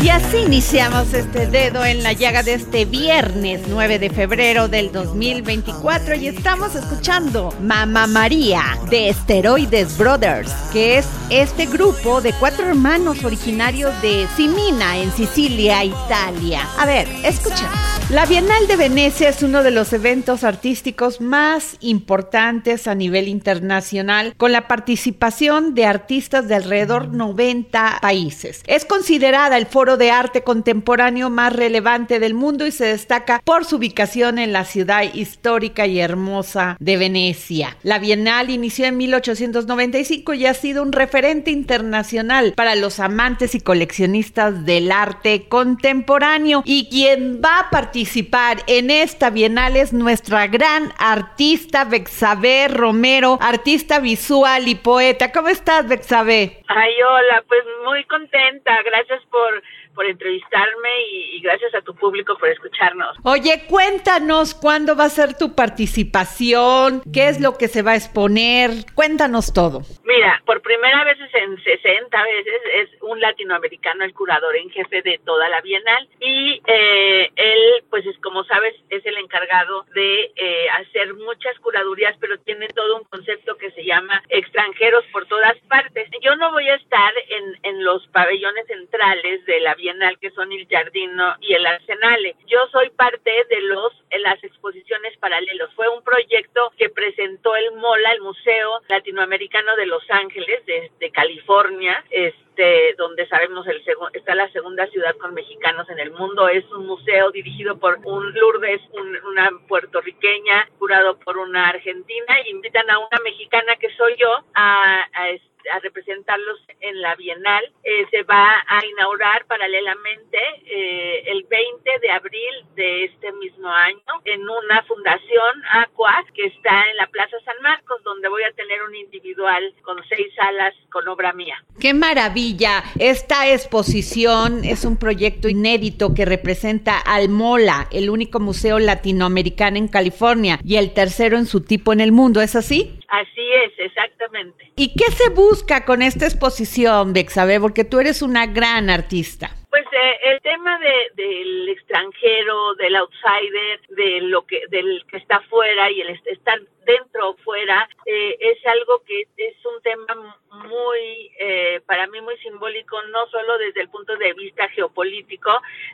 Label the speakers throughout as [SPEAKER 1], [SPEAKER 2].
[SPEAKER 1] Y así iniciamos este dedo en la llaga de este viernes 9 de febrero del 2024 y estamos escuchando Mamá María de Steroides Brothers, que es este grupo de cuatro hermanos originarios de Simina en Sicilia, Italia. A ver, escucha. La Bienal de Venecia es uno de los eventos artísticos más importantes a nivel internacional con la participación de artistas de alrededor 90 países. Es considerada el foro de arte contemporáneo más relevante del mundo y se destaca por su ubicación en la ciudad histórica y hermosa de Venecia. La Bienal inició en 1895 y ha sido un referente internacional para los amantes y coleccionistas del arte contemporáneo y quien va a participar en esta Bienal es nuestra gran artista Bexabe Romero, artista visual y poeta. ¿Cómo estás, Bexabe?
[SPEAKER 2] Ay, hola, pues muy contenta. Gracias por por entrevistarme y, gracias a tu público por escucharnos.
[SPEAKER 1] Oye, cuéntanos cuándo va a ser tu participación, qué es lo que se va a exponer, cuéntanos todo.
[SPEAKER 2] Mira, por primera vez en 60 veces es un latinoamericano el curador en jefe de toda la Bienal y eh, él, pues es como sabes, es el encargado de eh, hacer muchas curadurías, pero tiene todo un concepto que se llama extranjeros por todas partes. Yo no voy a estar en, en los pabellones centrales de la Bienal que son el Giardino y el Arsenale. Yo soy parte de los las exposiciones paralelos. Fue un proyecto que presentó el MOLA, el Museo Latinoamericano de Los Ángeles, de, California, este, donde sabemos el está la segunda ciudad con mexicanos en el mundo. Es un museo dirigido por un Lourdes, una puertorriqueña, curado por una argentina, e invitan a una mexicana que soy yo a, a a representarlos en la Bienal. Eh, se va a inaugurar paralelamente eh, el 20 de abril de este mismo año en una fundación Aqua que está en la Plaza San Marcos, donde voy a tener un individual con seis salas con obra mía.
[SPEAKER 1] ¡Qué maravilla! Esta exposición es un proyecto inédito que representa al MOLA, el único museo latinoamericano en California y el tercero en su tipo en el mundo. ¿Es así?
[SPEAKER 2] Así es, exactamente.
[SPEAKER 1] ¿Y qué se busca con esta exposición, Bexabe? Porque tú eres una gran artista.
[SPEAKER 2] Pues eh, el tema de, del extranjero, del outsider, de lo que, del que está fuera y el estar dentro o fuera, eh, es algo que es un tema muy, eh, para mí muy simbólico, no solo desde el punto de vista geopolítico,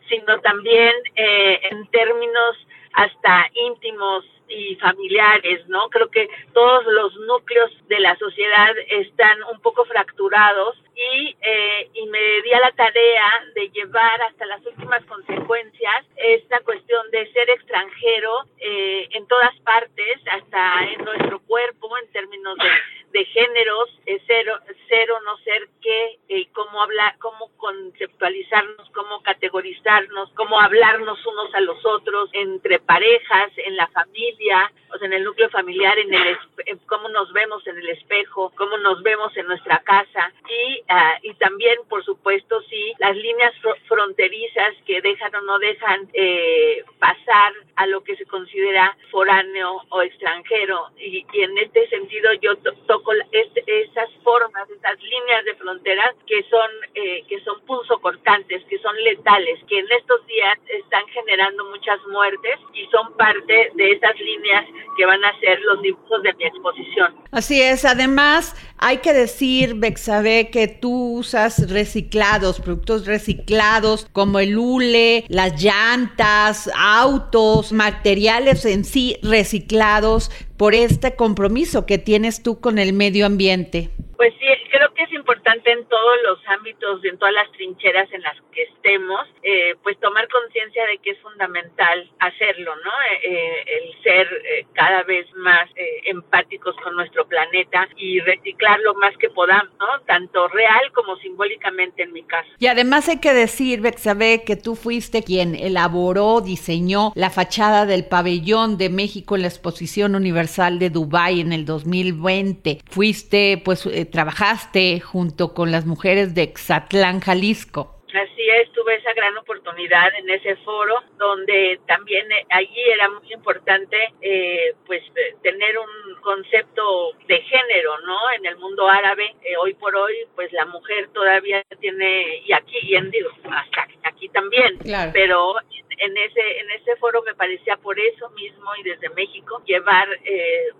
[SPEAKER 2] sino también en términos hasta íntimos y familiares, ¿no? Creo que todos los núcleos de la sociedad están un poco fracturados y, eh, y me di a la tarea de llevar hasta las últimas consecuencias esta cuestión de ser extranjero eh, en todas partes, hasta en nuestro cuerpo, en términos de, de géneros, eh, cero, cero, no ser qué, eh, cómo hablar, cómo conceptualizarnos, cómo categorizarnos, cómo hablarnos unos a los otros, entre parejas, en la familia, o en el núcleo familiar, en el cómo nos vemos en el espejo, cómo nos vemos en nuestra casa. Y, ah, y también, por supuesto, sí, las líneas fronterizas que dejan o no dejan eh, pasar a lo que se considera foráneo o extranjero. Y, en este sentido yo toco este, esas formas, esas líneas de fronteras que son, eh, que son punzocortantes, que son letales, que en estos días están generando muchas muertes y son parte de esas líneas que van a ser los dibujos de mi exposición.
[SPEAKER 1] Así es, además hay que decir, Bexabe, que tú usas reciclados, productos reciclados como el hule, las llantas, autos, materiales en sí reciclados por este compromiso que tienes tú con el medio ambiente.
[SPEAKER 2] Pues sí, creo que importante en todos los ámbitos, en todas las trincheras en las que estemos, eh, pues tomar conciencia de que es fundamental hacerlo, ¿no? Eh, eh, el ser cada vez más empáticos con nuestro planeta y reciclar lo más que podamos, ¿no? Tanto real como simbólicamente en mi caso.
[SPEAKER 1] Y además hay que decir, Bexabe, que tú fuiste quien elaboró, diseñó la fachada del pabellón de México en la Exposición Universal de Dubái en el 2020. Fuiste, pues, trabajaste junto con las mujeres de Xatlán, Jalisco.
[SPEAKER 2] Así es, tuve esa gran oportunidad en ese foro donde también eh, allí era muy importante eh, pues eh, tener un concepto de género, ¿no? En el mundo árabe hoy por hoy pues la mujer todavía tiene y aquí y en digo hasta aquí también, pero en ese en ese foro me parecía por eso mismo y desde México llevar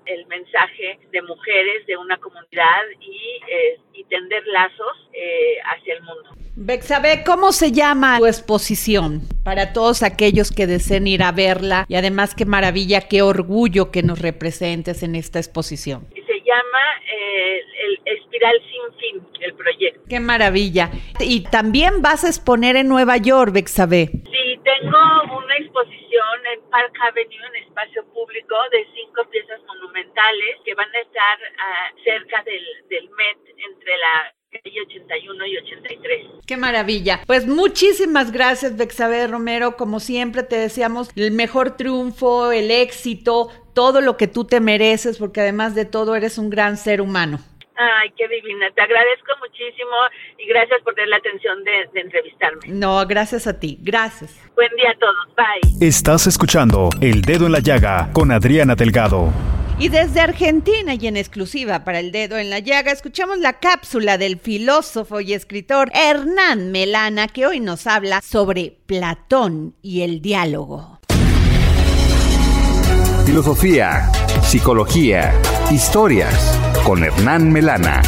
[SPEAKER 2] el mensaje de mujeres de una comunidad y, y tender lazos hacia el mundo.
[SPEAKER 1] Bexabe, ¿cómo se llama tu exposición? Para todos aquellos que deseen ir a verla y además qué maravilla, qué orgullo que nos representes en esta exposición.
[SPEAKER 2] Se llama eh, el Espiral Sin Fin, el proyecto.
[SPEAKER 1] Qué maravilla. Y también vas a exponer en Nueva York, Bexabe.
[SPEAKER 2] Una exposición en Park Avenue, en espacio público, de cinco piezas monumentales que van a estar ah, cerca del, del Met, entre la 81 y 83.
[SPEAKER 1] Qué maravilla. Pues muchísimas gracias, Bexabe Romero. Como siempre, te deseamos el mejor triunfo, el éxito, todo lo que tú te mereces, porque además de todo eres un gran ser humano.
[SPEAKER 2] Ay, qué divina. Te agradezco muchísimo y gracias por tener la atención de, de, entrevistarme.
[SPEAKER 1] No, gracias a ti. Gracias.
[SPEAKER 2] Buen día a todos. Bye.
[SPEAKER 3] Estás escuchando El Dedo en la Llaga con Adriana Delgado.
[SPEAKER 1] Y desde Argentina y en exclusiva para el dedo en la llaga, escuchamos la cápsula del filósofo y escritor Hernán Melana, que hoy nos habla sobre Platón y el diálogo.
[SPEAKER 3] Filosofía, psicología, historias con Hernán Melana.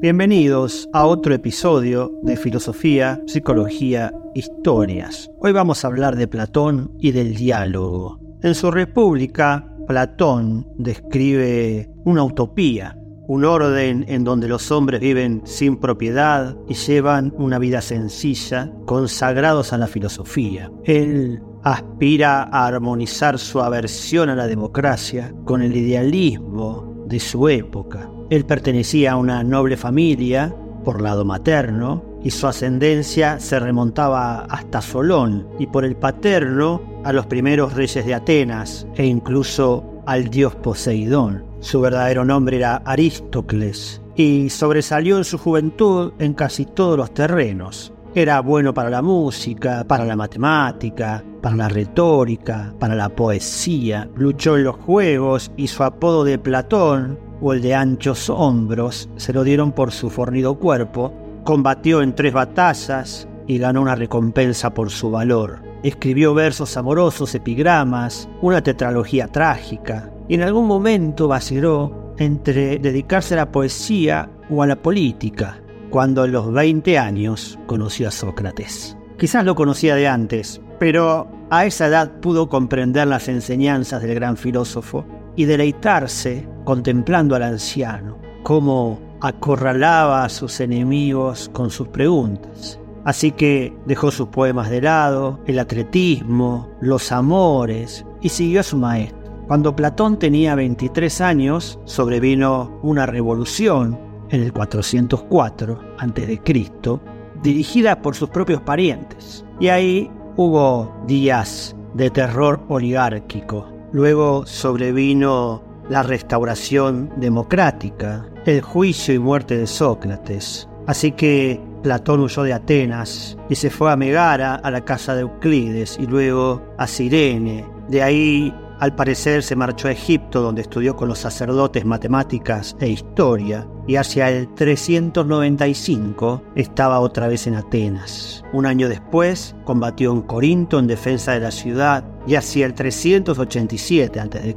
[SPEAKER 4] Bienvenidos a otro episodio de Filosofía, Psicología, Historias. Hoy vamos a hablar de Platón y del diálogo. En su República, Platón describe una utopía, un orden en donde los hombres viven sin propiedad y llevan una vida sencilla, consagrados a la filosofía. Él aspira a armonizar su aversión a la democracia con el idealismo de su época. Él pertenecía a una noble familia por lado materno y su ascendencia se remontaba hasta Solón y por el paterno a los primeros reyes de Atenas e incluso al dios Poseidón. Su verdadero nombre era Aristócles y sobresalió en su juventud en casi todos los terrenos. Era bueno para la música, para la matemática, para la retórica, para la poesía. Luchó en los juegos y su apodo de Platón o el de anchos hombros se lo dieron por su fornido cuerpo. Combatió en tres batallas y ganó una recompensa por su valor. Escribió versos amorosos, epigramas, una tetralogía trágica, y en algún momento vaciló entre dedicarse a la poesía o a la política, cuando a los 20 años conoció a Sócrates. Quizás lo conocía de antes, pero a esa edad pudo comprender las enseñanzas del gran filósofo y deleitarse contemplando al anciano, cómo acorralaba a sus enemigos con sus preguntas Así que dejó sus poemas de lado, el atletismo, los amores y siguió a su maestro. Cuando Platón tenía 23 años, sobrevino una revolución en el 404 a.C., dirigida por sus propios parientes. Y ahí hubo días de terror oligárquico. Luego sobrevino la restauración democrática, el juicio y muerte de Sócrates. Así que Platón huyó de Atenas y se fue a Megara, a la casa de Euclides, y luego a Cirene. De ahí, al parecer, se marchó a Egipto, donde estudió con los sacerdotes matemáticas e historia, y hacia el 395 estaba otra vez en Atenas. Un año después, combatió en Corinto en defensa de la ciudad, y hacia el 387 a.C.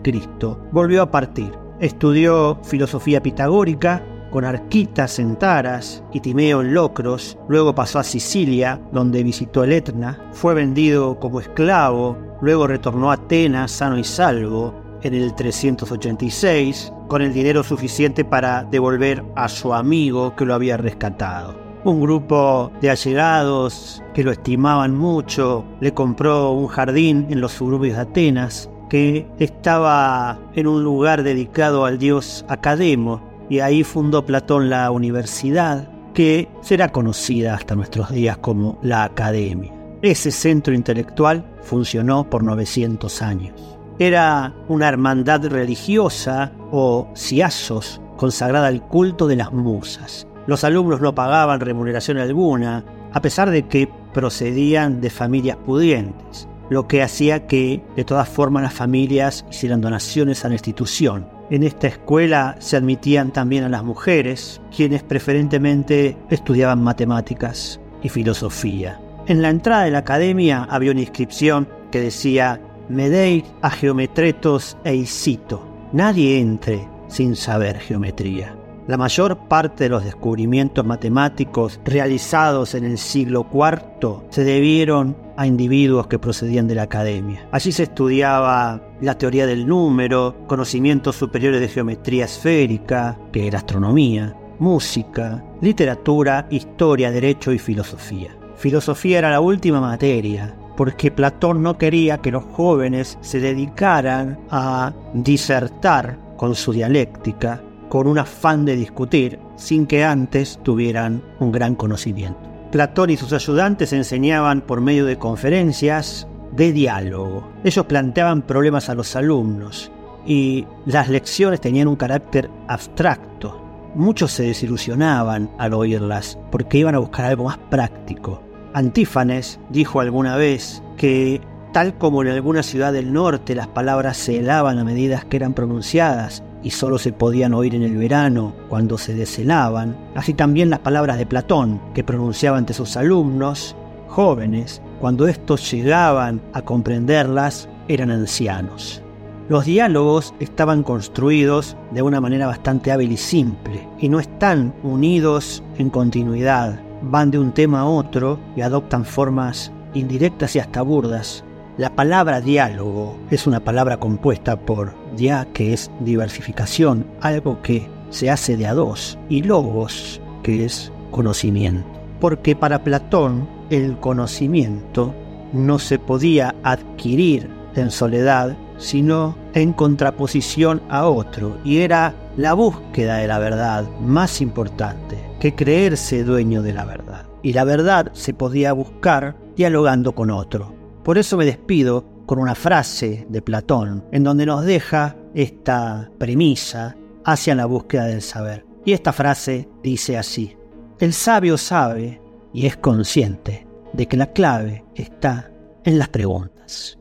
[SPEAKER 4] volvió a partir. Estudió filosofía pitagórica con Arquitas en Taras y Timeo en Locros, luego pasó a Sicilia, donde visitó el Etna, fue vendido como esclavo, luego retornó a Atenas sano y salvo en el 386, con el dinero suficiente para devolver a su amigo que lo había rescatado. Un grupo de allegados que lo estimaban mucho le compró un jardín en los suburbios de Atenas que estaba en un lugar dedicado al dios Academo, y ahí fundó Platón la universidad que será conocida hasta nuestros días como la Academia. Ese centro intelectual funcionó por 900 años. Era una hermandad religiosa o siasos consagrada al culto de las musas. Los alumnos no pagaban remuneración alguna, a pesar de que procedían de familias pudientes, lo que hacía que de todas formas las familias hicieran donaciones a la institución. En esta escuela se admitían también a las mujeres, quienes preferentemente estudiaban matemáticas y filosofía. En la entrada de la academia había una inscripción que decía Medei a geometretos e isito. Nadie entre sin saber geometría. La mayor parte de los descubrimientos matemáticos realizados en el siglo IV se debieron a individuos que procedían de la academia. Allí se estudiaba la teoría del número, conocimientos superiores de geometría esférica, que era astronomía, música, literatura, historia, derecho y filosofía. Filosofía era la última materia, porque Platón no quería que los jóvenes se dedicaran a disertar con su dialéctica con un afán de discutir sin que antes tuvieran un gran conocimiento. Platón y sus ayudantes enseñaban por medio de conferencias de diálogo. Ellos planteaban problemas a los alumnos y las lecciones tenían un carácter abstracto. Muchos se desilusionaban al oírlas porque iban a buscar algo más práctico. Antífanes dijo alguna vez que tal como en alguna ciudad del norte las palabras se helaban a medida que eran pronunciadas y solo se podían oír en el verano cuando se deshelaban, así también las palabras de Platón que pronunciaba ante sus alumnos, jóvenes, cuando estos llegaban a comprenderlas, eran ancianos. Los diálogos estaban construidos de una manera bastante hábil y simple, y no están unidos en continuidad, van de un tema a otro y adoptan formas indirectas y hasta burdas, la palabra diálogo es una palabra compuesta por dia, que es diversificación, algo que se hace de a dos, y logos, que es conocimiento. Porque para Platón el conocimiento no se podía adquirir en soledad, sino en contraposición a otro, y era la búsqueda de la verdad más importante que creerse dueño de la verdad. Y la verdad se podía buscar dialogando con otro. Por eso me despido con una frase de Platón, en donde nos deja esta premisa hacia la búsqueda del saber. Y esta frase dice así, el sabio sabe y es consciente de que la clave está en las preguntas.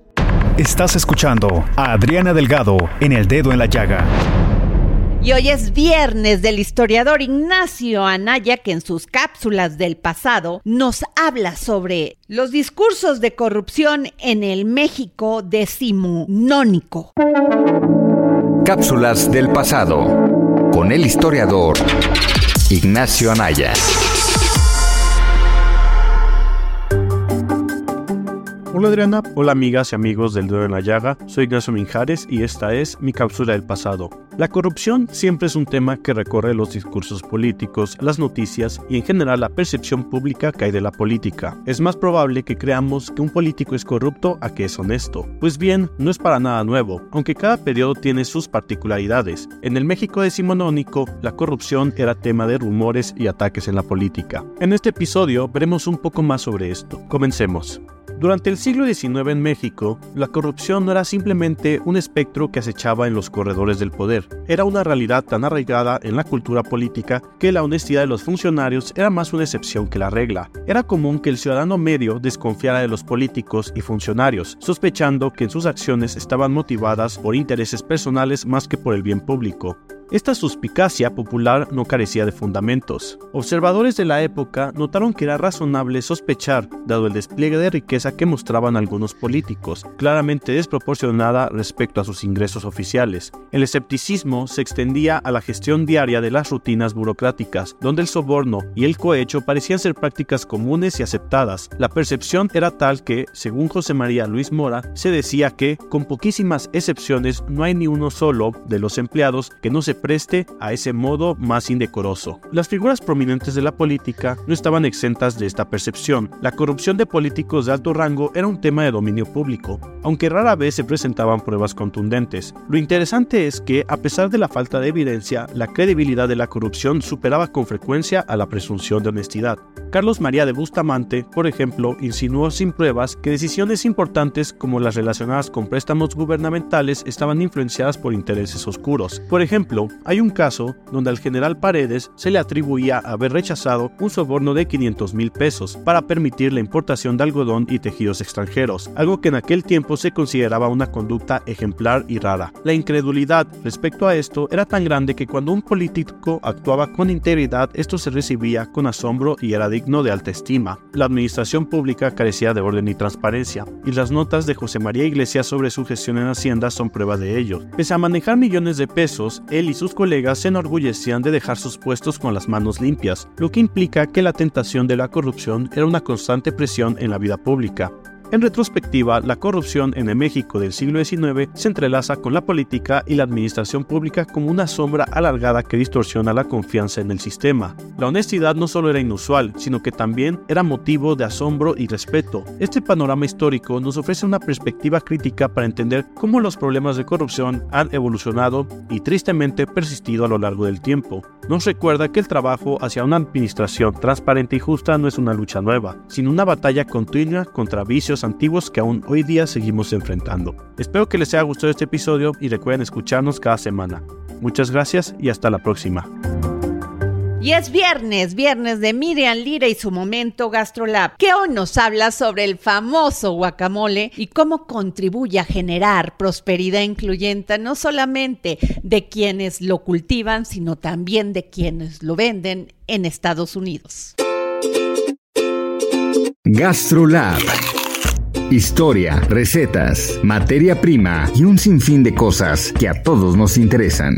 [SPEAKER 3] Estás escuchando a Adriana Delgado en El Dedo en la Llaga.
[SPEAKER 1] Y hoy es viernes del historiador Ignacio Anaya que en sus cápsulas del pasado nos habla sobre los discursos de corrupción en el México decimonónico.
[SPEAKER 5] Cápsulas del pasado con el historiador Ignacio Anaya.
[SPEAKER 6] Hola Adriana, hola amigas y amigos del Dedo en la Llaga, soy Ignacio Minjares y esta es mi cápsula del pasado.
[SPEAKER 7] La corrupción siempre es un tema que recorre los discursos políticos, las noticias y en general la percepción pública que hay de la política. Es más probable que creamos que un político es corrupto a que es honesto. Pues bien, no es para nada nuevo, aunque cada periodo tiene sus particularidades. En el México decimonónico, la corrupción era tema de rumores y ataques en la política. En este episodio veremos un poco más sobre esto. Comencemos. Durante el siglo XIX en México, la corrupción no era simplemente un espectro que acechaba en los corredores del poder, era una realidad tan arraigada en la cultura política que la honestidad de los funcionarios era más una excepción que la regla. Era común que el ciudadano medio desconfiara de los políticos y funcionarios, sospechando que en sus acciones estaban motivadas por intereses personales más que por el bien público. Esta suspicacia popular no carecía de fundamentos. Observadores de la época notaron que era razonable sospechar, dado el despliegue de riqueza que mostraban algunos políticos, claramente desproporcionada respecto a sus ingresos oficiales. El escepticismo se extendía a la gestión diaria de las rutinas burocráticas, donde el soborno y el cohecho parecían ser prácticas comunes y aceptadas. La percepción era tal que, según José María Luis Mora, se decía que, con poquísimas excepciones, no hay ni uno solo de los empleados que no se preste a ese modo más indecoroso. Las figuras prominentes de la política no estaban exentas de esta percepción. La corrupción de políticos de alto rango era un tema de dominio público, aunque rara vez se presentaban pruebas contundentes. Lo interesante es que, a pesar de la falta de evidencia, la credibilidad de la corrupción superaba con frecuencia a la presunción de honestidad. Carlos María de Bustamante, por ejemplo, insinuó sin pruebas que decisiones importantes como las relacionadas con préstamos gubernamentales estaban influenciadas por intereses oscuros. Por ejemplo, hay un caso donde al general Paredes se le atribuía haber rechazado un soborno de 500 mil pesos para permitir la importación de algodón y tejidos extranjeros, algo que en aquel tiempo se consideraba una conducta ejemplar y rara. La incredulidad respecto a esto era tan grande que cuando un político actuaba con integridad, esto se recibía con asombro y era digno de alta estima. La administración pública carecía de orden y transparencia, y las notas de José María Iglesias sobre su gestión en Hacienda son prueba de ello. Pese a manejar millones de pesos, él sus colegas se enorgullecían de dejar sus puestos con las manos limpias, lo que implica que la tentación de la corrupción era una constante presión en la vida pública. En retrospectiva, la corrupción en el México del siglo XIX se entrelaza con la política y la administración pública como una sombra alargada que distorsiona la confianza en el sistema. La honestidad no solo era inusual, sino que también era motivo de asombro y respeto. Este panorama histórico nos ofrece una perspectiva crítica para entender cómo los problemas de corrupción han evolucionado y tristemente persistido a lo largo del tiempo. Nos recuerda que el trabajo hacia una administración transparente y justa no es una lucha nueva, sino una batalla continua contra vicios antiguos que aún hoy día seguimos enfrentando. Espero que les haya gustado este episodio y recuerden escucharnos cada semana. Muchas gracias y hasta la próxima.
[SPEAKER 1] Y es viernes, viernes de Miriam Lira y su momento GastroLab, que hoy nos habla sobre el famoso guacamole y cómo contribuye a generar prosperidad incluyente no solamente de quienes lo cultivan, sino también de quienes lo venden en Estados Unidos.
[SPEAKER 5] GastroLab Historia, recetas, materia prima y un sinfín de cosas que a todos nos interesan.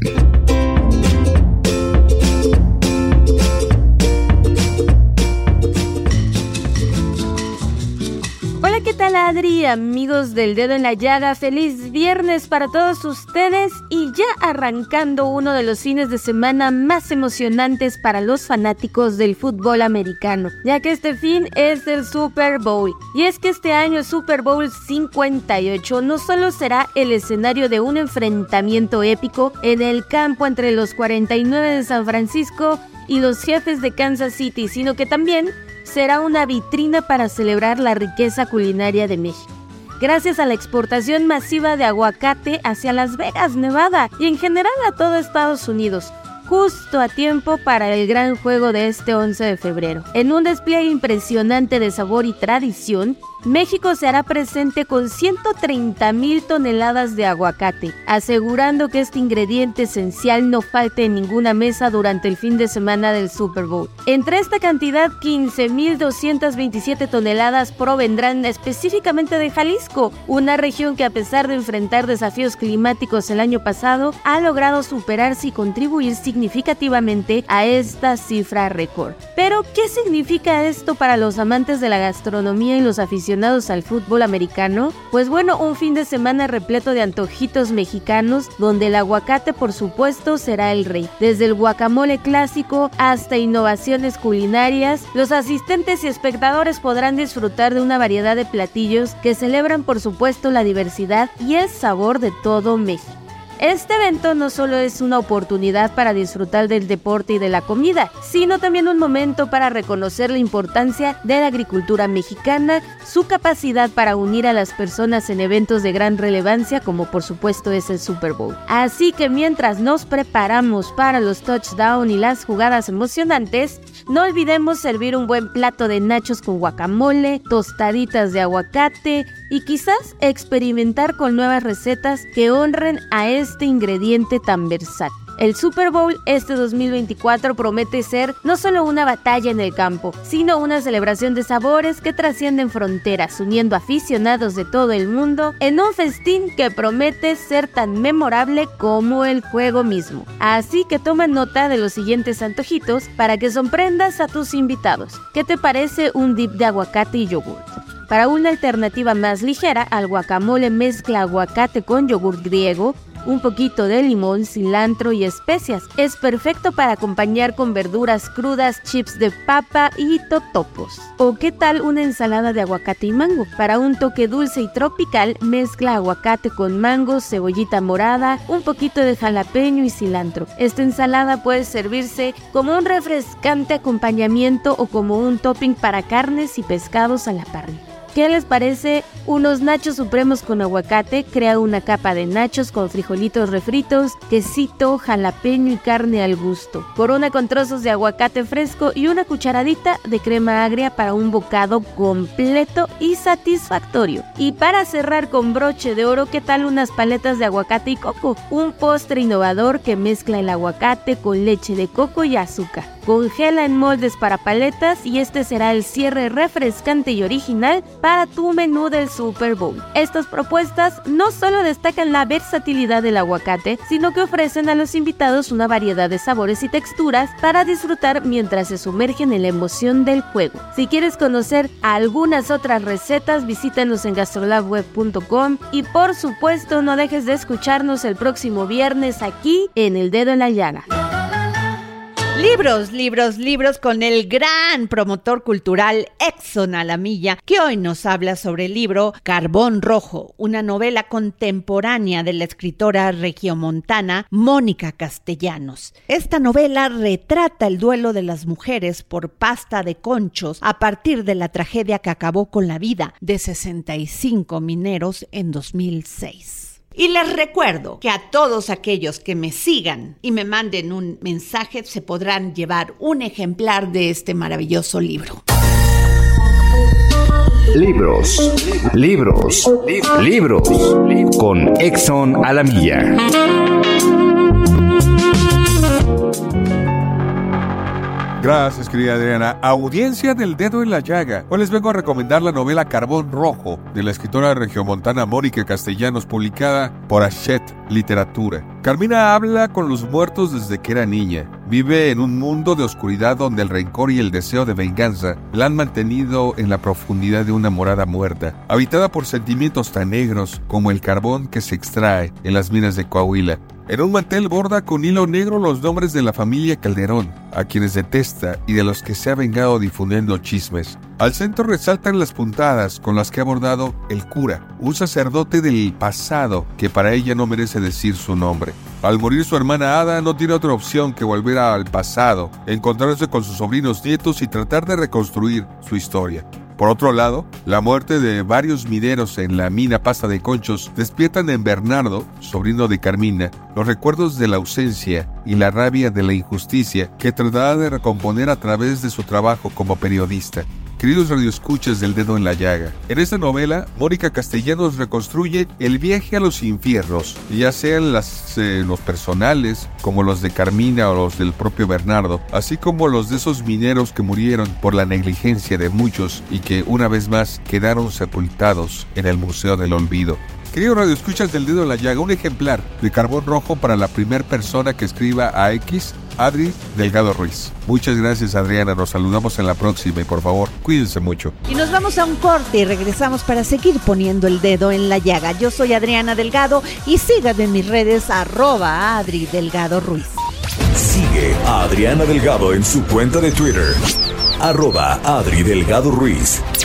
[SPEAKER 8] Amigos del dedo en la llaga, feliz viernes para todos ustedes y ya arrancando uno de los fines de semana más emocionantes para los fanáticos del fútbol americano, ya que este fin es el Super Bowl. Y es que este año el Super Bowl 58 no solo será el escenario de un enfrentamiento épico en el campo entre los 49 de San Francisco y los jefes de Kansas City, sino que también será una vitrina para celebrar la riqueza culinaria de México. Gracias a la exportación masiva de aguacate hacia Las Vegas, Nevada y en general a todo Estados Unidos, justo a tiempo para el gran juego de este 11 de febrero. En un despliegue impresionante de sabor y tradición, México se hará presente con 130 mil toneladas de aguacate, asegurando que este ingrediente esencial no falte en ninguna mesa durante el fin de semana del Super Bowl. Entre esta cantidad, 15.227 toneladas provendrán específicamente de Jalisco, una región que a pesar de enfrentar desafíos climáticos el año pasado, ha logrado superarse y contribuir significativamente a esta cifra récord. Pero, ¿qué significa esto para los amantes de la gastronomía y los aficionados al fútbol americano? Pues bueno, un fin de semana repleto de antojitos mexicanos donde el aguacate por supuesto será el rey. Desde el guacamole clásico hasta innovaciones culinarias, los asistentes y espectadores podrán disfrutar de una variedad de platillos que celebran por supuesto la diversidad y el sabor de todo México. Este evento no solo es una oportunidad para disfrutar del deporte y de la comida, sino también un momento para reconocer la importancia de la agricultura mexicana, su capacidad para unir a las personas en eventos de gran relevancia como por supuesto es el Super Bowl. Así que mientras nos preparamos para los touchdowns y las jugadas emocionantes, no olvidemos servir un buen plato de nachos con guacamole, tostaditas de aguacate, y quizás experimentar con nuevas recetas que honren a este ingrediente tan versátil. El Super Bowl este 2024 promete ser no solo una batalla en el campo, sino una celebración de sabores que trascienden fronteras, uniendo aficionados de todo el mundo en un festín que promete ser tan memorable como el juego mismo. Así que toma nota de los siguientes antojitos para que sorprendas a tus invitados. ¿Qué te parece un dip de aguacate y yogur? Para una alternativa más ligera, al guacamole mezcla aguacate con yogur griego, un poquito de limón, cilantro y especias. Es perfecto para acompañar con verduras crudas, chips de papa y totopos. ¿O qué tal una ensalada de aguacate y mango? Para un toque dulce y tropical, mezcla aguacate con mango, cebollita morada, un poquito de jalapeño y cilantro. Esta ensalada puede servirse como un refrescante acompañamiento o como un topping para carnes y pescados a la parrilla. ¿Qué les parece? Unos nachos supremos con aguacate, crea una capa de nachos con frijolitos refritos, quesito, jalapeño y carne al gusto. Corona con trozos de aguacate fresco y una cucharadita de crema agria para un bocado completo y satisfactorio. Y para cerrar con broche de oro, ¿qué tal unas paletas de aguacate y coco? Un postre innovador que mezcla el aguacate con leche de coco y azúcar. Congela en moldes para paletas y este será el cierre refrescante y original para tu menú del Super Bowl. Estas propuestas no solo destacan la versatilidad del aguacate, sino que ofrecen a los invitados una variedad de sabores y texturas para disfrutar mientras se sumergen en la emoción del juego. Si quieres conocer algunas otras recetas, visítanos en gastrolabweb.com y por supuesto no dejes de escucharnos el próximo viernes aquí en El Dedo en la Llaga.
[SPEAKER 1] Libros, libros, libros con el gran promotor cultural Exxon Alamilla, que hoy nos habla sobre el libro Carbón Rojo, una novela contemporánea de la escritora regiomontana Mónica Castellanos. Esta novela retrata el duelo de las mujeres por pasta de conchos a partir de la tragedia que acabó con la vida de 65 mineros en 2006. Y les recuerdo que a todos aquellos que me sigan y me manden un mensaje se podrán llevar un ejemplar de este maravilloso libro.
[SPEAKER 5] Libros, libros, libros, con Exxon Alamilla.
[SPEAKER 9] Gracias, querida Adriana. Audiencia del dedo en la llaga. Hoy les vengo a recomendar la novela Carbón Rojo de la escritora regiomontana Mónica Castellanos, publicada por Hachette Literatura. Carmina habla con los muertos desde que era niña. Vive en un mundo de oscuridad donde el rencor y el deseo de venganza la han mantenido en la profundidad de una morada muerta, habitada por sentimientos tan negros como el carbón que se extrae en las minas de Coahuila. En un mantel borda con hilo negro los nombres de la familia Calderón, a quienes detesta y de los que se ha vengado difundiendo chismes. Al centro resaltan las puntadas con las que ha abordado el cura, un sacerdote del pasado que para ella no merece decir su nombre. Al morir su hermana Ada no tiene otra opción que volver al pasado, encontrarse con sus sobrinos nietos y tratar de reconstruir su historia. Por otro lado, la muerte de varios mineros en la mina Pasta de Conchos despiertan en Bernardo, sobrino de Carmina, los recuerdos de la ausencia y la rabia de la injusticia que tratará de recomponer a través de su trabajo como periodista. Queridos radioescuchas del dedo en la llaga, en esta novela, Mónica Castellanos reconstruye el viaje a los infiernos, ya sean eh, los personales, como los de Carmina o los del propio Bernardo, así como los de esos mineros que murieron por la negligencia de muchos y que una vez más quedaron sepultados en el Museo del Olvido. Queridos radioescuchas del dedo en la llaga, un ejemplar de carbón rojo para la primera persona que escriba a X Adri Delgado Ruiz. Muchas gracias Adriana, nos saludamos en la próxima y por favor cuídense mucho.
[SPEAKER 1] Y nos vamos a un corte y regresamos para seguir poniendo el dedo en la llaga. Yo soy Adriana Delgado y síganme en mis redes arroba Adri Delgado Ruiz.
[SPEAKER 3] Sigue a Adriana Delgado en su cuenta de Twitter arroba Adri Delgado Ruiz.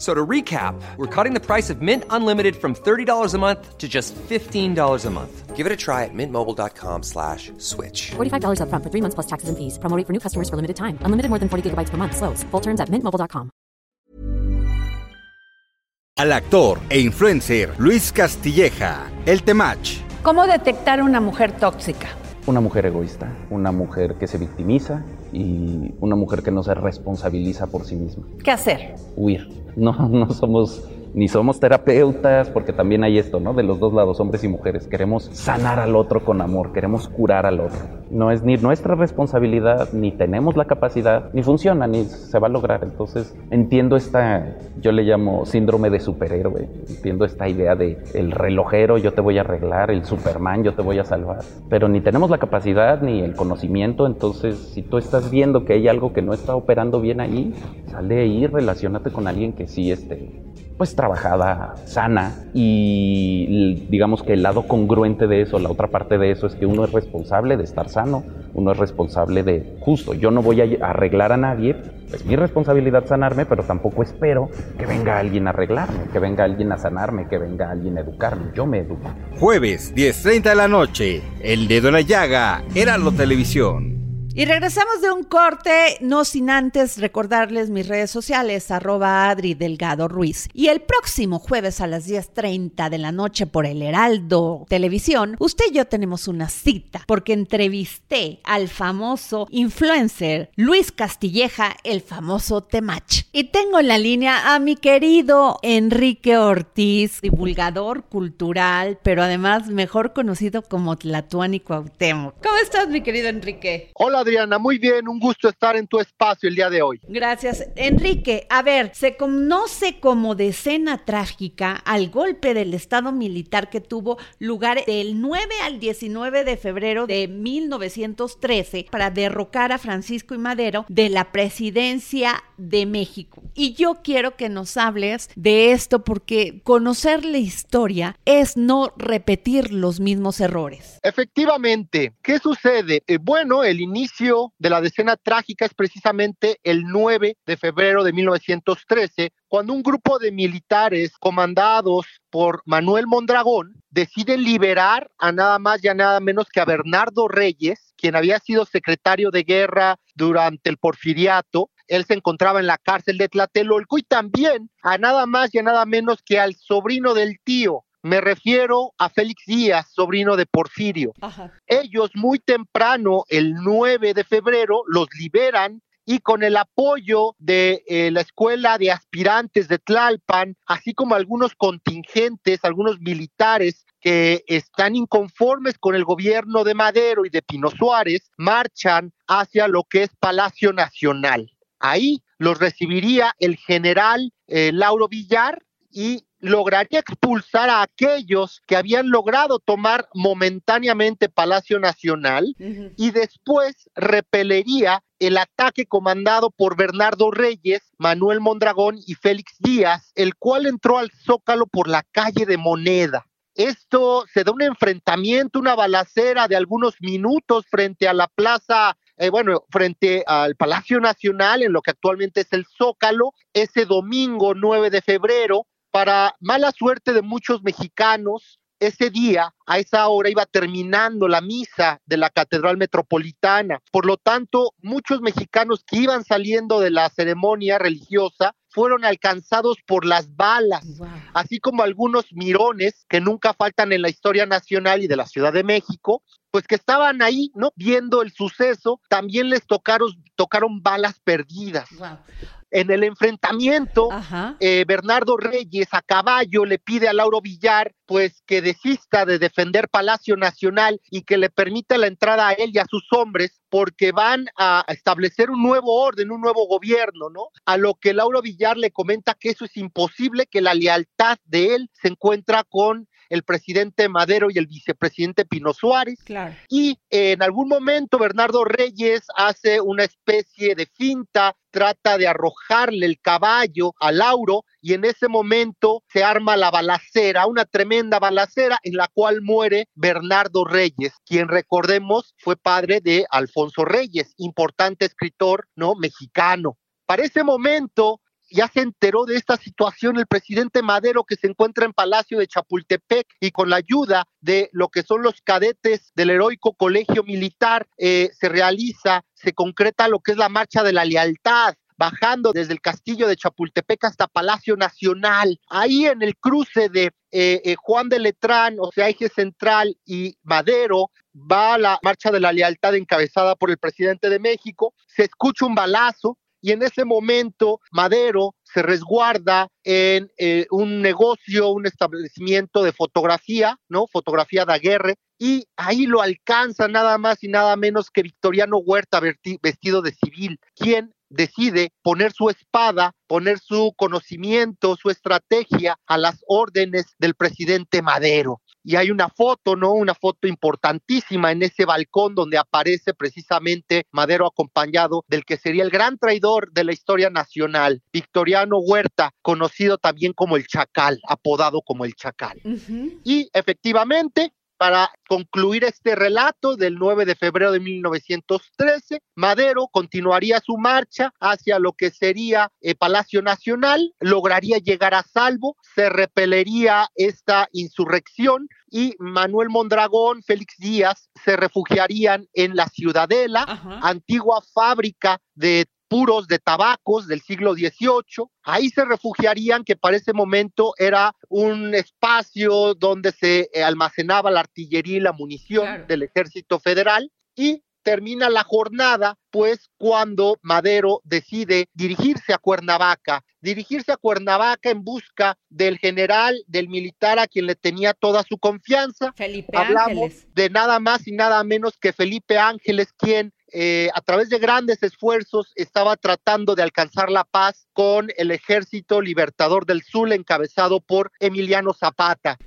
[SPEAKER 10] So to recap, we're cutting the price of Mint Unlimited from $30 a month to just $15 a month. Give it a try at mintmobile.com slash switch.
[SPEAKER 11] $45 up front for three months plus taxes and fees. Promoting for new customers for limited time. Unlimited more than 40 gigabytes per month. Slows. Full terms at mintmobile.com.
[SPEAKER 12] Al actor e influencer Luis Castilleja, el Temach.
[SPEAKER 13] ¿Cómo detectar una mujer tóxica?
[SPEAKER 14] Una mujer egoísta, una mujer que se victimiza y una mujer que no se responsabiliza por sí misma.
[SPEAKER 13] ¿Qué hacer?
[SPEAKER 14] Huir. No, no somos ni somos terapeutas, porque también hay esto, ¿no? De los dos lados, hombres y mujeres. Queremos sanar al otro con amor, queremos curar al otro. No es ni nuestra responsabilidad, ni tenemos la capacidad, ni funciona, ni se va a lograr. Entonces, entiendo esta, yo le llamo síndrome de superhéroe. Entiendo esta idea de el relojero, yo te voy a arreglar, el Superman, yo te voy a salvar. Pero ni tenemos la capacidad ni el conocimiento. Entonces, si tú estás viendo que hay algo que no está operando bien ahí, sale ahí, relacionate con alguien que sí esté pues trabajada, sana y digamos que el lado congruente de eso, la otra parte de eso es que uno es responsable de estar sano, uno es responsable de justo, yo no voy a arreglar a nadie, es mi responsabilidad sanarme, pero tampoco espero que venga alguien a arreglarme, que venga alguien a sanarme, que venga alguien a educarme, yo me educo.
[SPEAKER 12] Jueves, 10.30 de la noche, El Dedo en la Llaga, Heraldo Televisión.
[SPEAKER 1] Y regresamos de un corte, no sin antes recordarles mis redes sociales, arroba Adri Delgado Ruiz. Y el próximo jueves a las 10.30 de la noche por el Heraldo Televisión, usted y yo tenemos una cita porque entrevisté al famoso influencer Luis Castilleja, el famoso Temach. Y tengo en la línea a mi querido Enrique Ortiz, divulgador cultural, pero además mejor conocido como Tlatuani Cuauhtémoc. ¿Cómo estás, mi querido Enrique?
[SPEAKER 15] Hola Adriana, muy bien, un gusto estar en tu espacio el día de hoy.
[SPEAKER 1] Gracias. Enrique, a ver, se conoce como decena trágica al golpe del Estado militar que tuvo lugar del 9 al 19 de febrero de 1913 para derrocar a Francisco y Madero de la presidencia de México. Y yo quiero que nos hables de esto porque conocer la historia es no repetir los mismos errores.
[SPEAKER 15] Efectivamente, ¿qué sucede? Eh, bueno, el inicio de la decena trágica es precisamente el 9 de febrero de 1913, cuando un grupo de militares comandados por Manuel Mondragón deciden liberar a nada más y a nada menos que a Bernardo Reyes, quien había sido secretario de guerra durante el porfiriato. Él se encontraba en la cárcel de Tlatelolco y también a nada más y a nada menos que al sobrino del tío, me refiero a Félix Díaz, sobrino de Porfirio. Ajá. Ellos muy temprano, el 9 de febrero, los liberan y con el apoyo de eh, la escuela de aspirantes de Tlalpan, así como algunos contingentes, algunos militares que están inconformes con el gobierno de Madero y de Pino Suárez, marchan hacia lo que es Palacio Nacional. Ahí los recibiría el general eh, Lauro Villar y lograría expulsar a aquellos que habían logrado tomar momentáneamente Palacio Nacional y después repelería el ataque comandado por Bernardo Reyes, Manuel Mondragón y Félix Díaz, el cual entró al Zócalo por la calle de Moneda. Esto se da un enfrentamiento, una balacera de algunos minutos frente a la plaza, eh, bueno, frente al Palacio Nacional, en lo que actualmente es el Zócalo, ese domingo 9 de febrero, para mala suerte de muchos mexicanos, ese día, a esa hora, iba terminando la misa de la Catedral Metropolitana. Por lo tanto, muchos mexicanos que iban saliendo de la ceremonia religiosa fueron alcanzados por las balas, así como algunos mirones que nunca faltan en la historia nacional y de la Ciudad de México, pues que estaban ahí, ¿no? Viendo el suceso, también les tocaron, tocaron balas perdidas. En el enfrentamiento, eh, Bernardo Reyes a caballo le pide a Lauro Villar pues que desista de defender Palacio Nacional y que le permita la entrada a él y a sus hombres porque van a establecer un nuevo orden, un nuevo gobierno, ¿no? A lo que Lauro Villar le comenta que eso es imposible, que la lealtad de él se encuentra con el presidente Madero y el vicepresidente Pino Suárez. Y en algún momento Bernardo Reyes hace una especie de finta, trata de arrojarle el caballo a Lauro y en ese momento se arma la balacera, una tremenda balacera en la cual muere Bernardo Reyes, quien recordemos fue padre de Alfonso Reyes, importante escritor no mexicano. Para ese momento ya se enteró de esta situación el presidente Madero que se encuentra en Palacio de Chapultepec y con la ayuda de lo que son los cadetes del heroico colegio militar eh, se realiza, se concreta lo que es la marcha de la lealtad bajando desde el castillo de Chapultepec hasta Palacio Nacional. Ahí en el cruce de eh, eh, Juan de Letrán, o sea, eje central y Madero, va la marcha de la lealtad encabezada por el presidente de México, se escucha un balazo, y en ese momento Madero se resguarda en eh, un negocio, un establecimiento de fotografía, ¿no? Fotografía de guerra, y ahí lo alcanza nada más y nada menos que Victoriano Huerta vestido de civil, quien decide poner su espada, poner su conocimiento, su estrategia a las órdenes del presidente Madero y hay una foto, ¿no? Una foto importantísima en ese balcón donde aparece precisamente Madero acompañado del que sería el gran traidor de la historia nacional, Victoriano Huerta, conocido también como el Chacal, apodado como el Chacal. Y efectivamente, para concluir este relato del 9 de febrero de 1913, Madero continuaría su marcha hacia lo que sería el Palacio Nacional, lograría llegar a salvo, se repelería esta insurrección y Manuel Mondragón, Félix Díaz se refugiarían en la Ciudadela, antigua fábrica de puros de tabacos del siglo XVIII. Ahí se refugiarían, que para ese momento era un espacio donde se eh, almacenaba la artillería y la munición del ejército federal. Y termina la jornada, pues cuando Madero decide dirigirse a Cuernavaca, dirigirse a Cuernavaca en busca del general, del militar a quien le tenía toda su confianza.
[SPEAKER 1] Felipe Hablamos
[SPEAKER 15] de nada más y nada menos que Felipe Ángeles, quien eh, a través de grandes esfuerzos estaba tratando de alcanzar la paz con el ejército libertador del sur encabezado por Emiliano Zapata.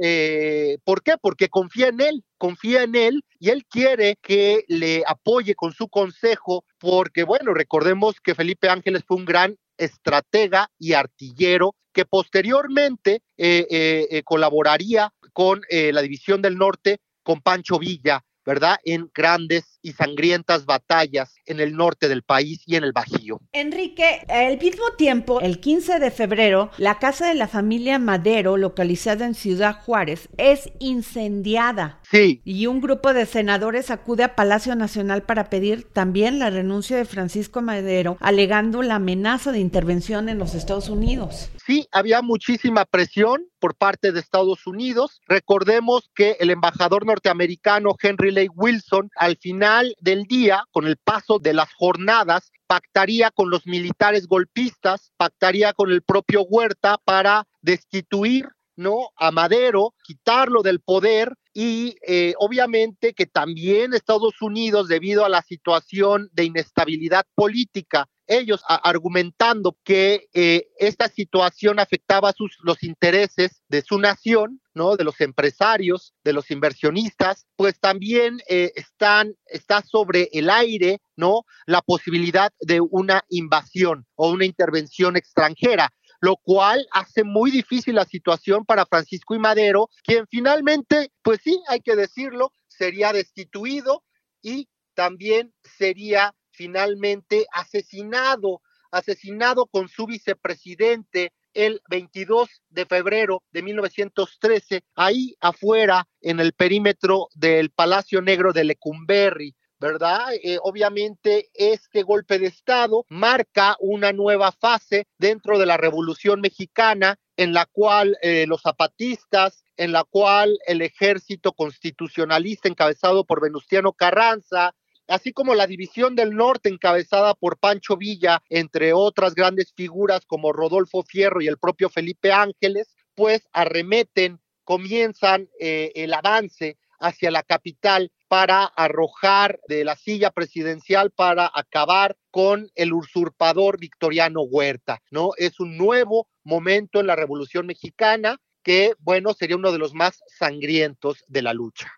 [SPEAKER 15] Eh, ¿Por qué? Porque confía en él, confía en él y él quiere que le apoye con su consejo porque, bueno, recordemos que Felipe Ángeles fue un gran estratega y artillero que posteriormente eh, colaboraría con la División del Norte con Pancho Villa ¿verdad? En grandes y sangrientas batallas en el norte del país y en el Bajío.
[SPEAKER 1] Enrique, al mismo tiempo, el 15 de febrero, la casa de la familia Madero, localizada en Ciudad Juárez, es incendiada.
[SPEAKER 15] Sí.
[SPEAKER 1] Y un grupo de senadores acude a Palacio Nacional para pedir también la renuncia de Francisco Madero, alegando la amenaza de intervención en los Estados Unidos.
[SPEAKER 15] Sí, había muchísima presión por parte de Estados Unidos. Recordemos que el embajador norteamericano Henry Lake Wilson al final del día, con el paso de las jornadas, pactaría con los militares golpistas, pactaría con el propio Huerta para destituir ¿no? A Madero, quitarlo del poder y eh, obviamente que también Estados Unidos, debido a la situación de inestabilidad política, ellos argumentando que eh, esta situación afectaba sus, los intereses de su nación, ¿no? De los empresarios, de los inversionistas, pues también eh, están, está sobre el aire, ¿no? La posibilidad de una invasión o una intervención extranjera lo cual hace muy difícil la situación para Francisco y Madero, quien finalmente, pues sí, hay que decirlo, sería destituido y también sería finalmente asesinado, asesinado con su vicepresidente el 22 de febrero de 1913, ahí afuera en el perímetro del Palacio Negro de Lecumberri. ¿Verdad? Eh, obviamente este golpe de Estado marca una nueva fase dentro de la Revolución Mexicana en la cual eh, los zapatistas, en la cual el ejército constitucionalista encabezado por Venustiano Carranza, así como la división del norte encabezada por Pancho Villa, entre otras grandes figuras como Rodolfo Fierro y el propio Felipe Ángeles, pues arremeten, comienzan eh, el avance hacia la capital para arrojar de la silla presidencial para acabar con el usurpador Victoriano Huerta, ¿no? Es un nuevo momento en la Revolución Mexicana que, bueno, sería uno de los más sangrientos de la lucha.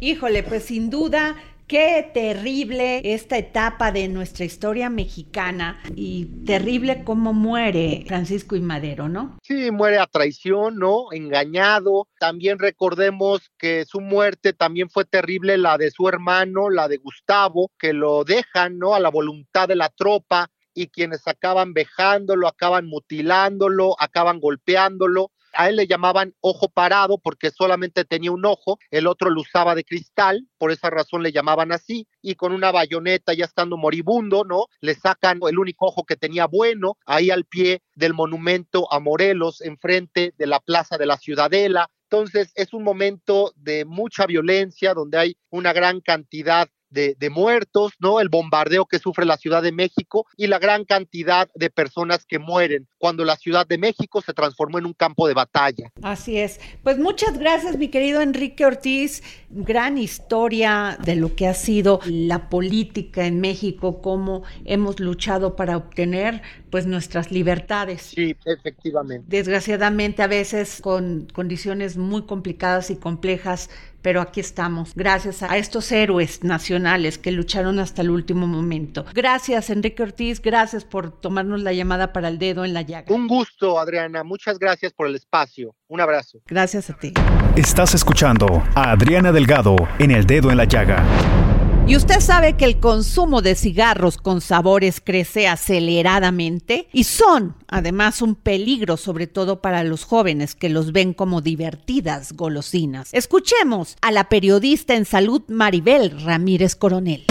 [SPEAKER 1] Híjole, pues sin duda Qué terrible esta etapa de nuestra historia mexicana y terrible cómo muere Francisco y Madero, ¿no?
[SPEAKER 15] Sí, muere a traición, ¿no? Engañado. También recordemos que su muerte también fue terrible, la de su hermano, la de Gustavo, que lo dejan, ¿no? A la voluntad de la tropa y quienes acaban vejándolo, acaban mutilándolo, acaban golpeándolo. A él le llamaban ojo parado porque solamente tenía un ojo, el otro lo usaba de cristal, por esa razón le llamaban así, y con una bayoneta ya estando moribundo, ¿no? Le sacan el único ojo que tenía bueno, ahí al pie del monumento a Morelos, enfrente de la Plaza de la Ciudadela. Entonces es un momento de mucha violencia, donde hay una gran cantidad de, muertos, ¿no? El bombardeo que sufre la Ciudad de México y la gran cantidad de personas que mueren cuando la Ciudad de México se transformó en un campo de batalla.
[SPEAKER 1] Así es. Pues muchas gracias, mi querido Enrique Ortiz. Gran historia de lo que ha sido la política en México, cómo hemos luchado para obtener pues nuestras libertades.
[SPEAKER 15] Sí, efectivamente.
[SPEAKER 1] Desgraciadamente a veces con condiciones muy complicadas y complejas pero aquí estamos, gracias a estos héroes nacionales que lucharon hasta el último momento. Gracias, Enrique Ortiz, gracias por tomarnos la llamada para el dedo en la llaga.
[SPEAKER 15] Un gusto, Adriana, muchas gracias por el espacio. Un abrazo.
[SPEAKER 1] Gracias a ti.
[SPEAKER 3] Estás escuchando a Adriana Delgado en el dedo en la llaga.
[SPEAKER 1] ¿Y usted sabe que el consumo de cigarros con sabores crece aceleradamente? Y son, además, un peligro, sobre todo para los jóvenes que los ven como divertidas golosinas. Escuchemos a la periodista en salud Maribel Ramírez Coronel.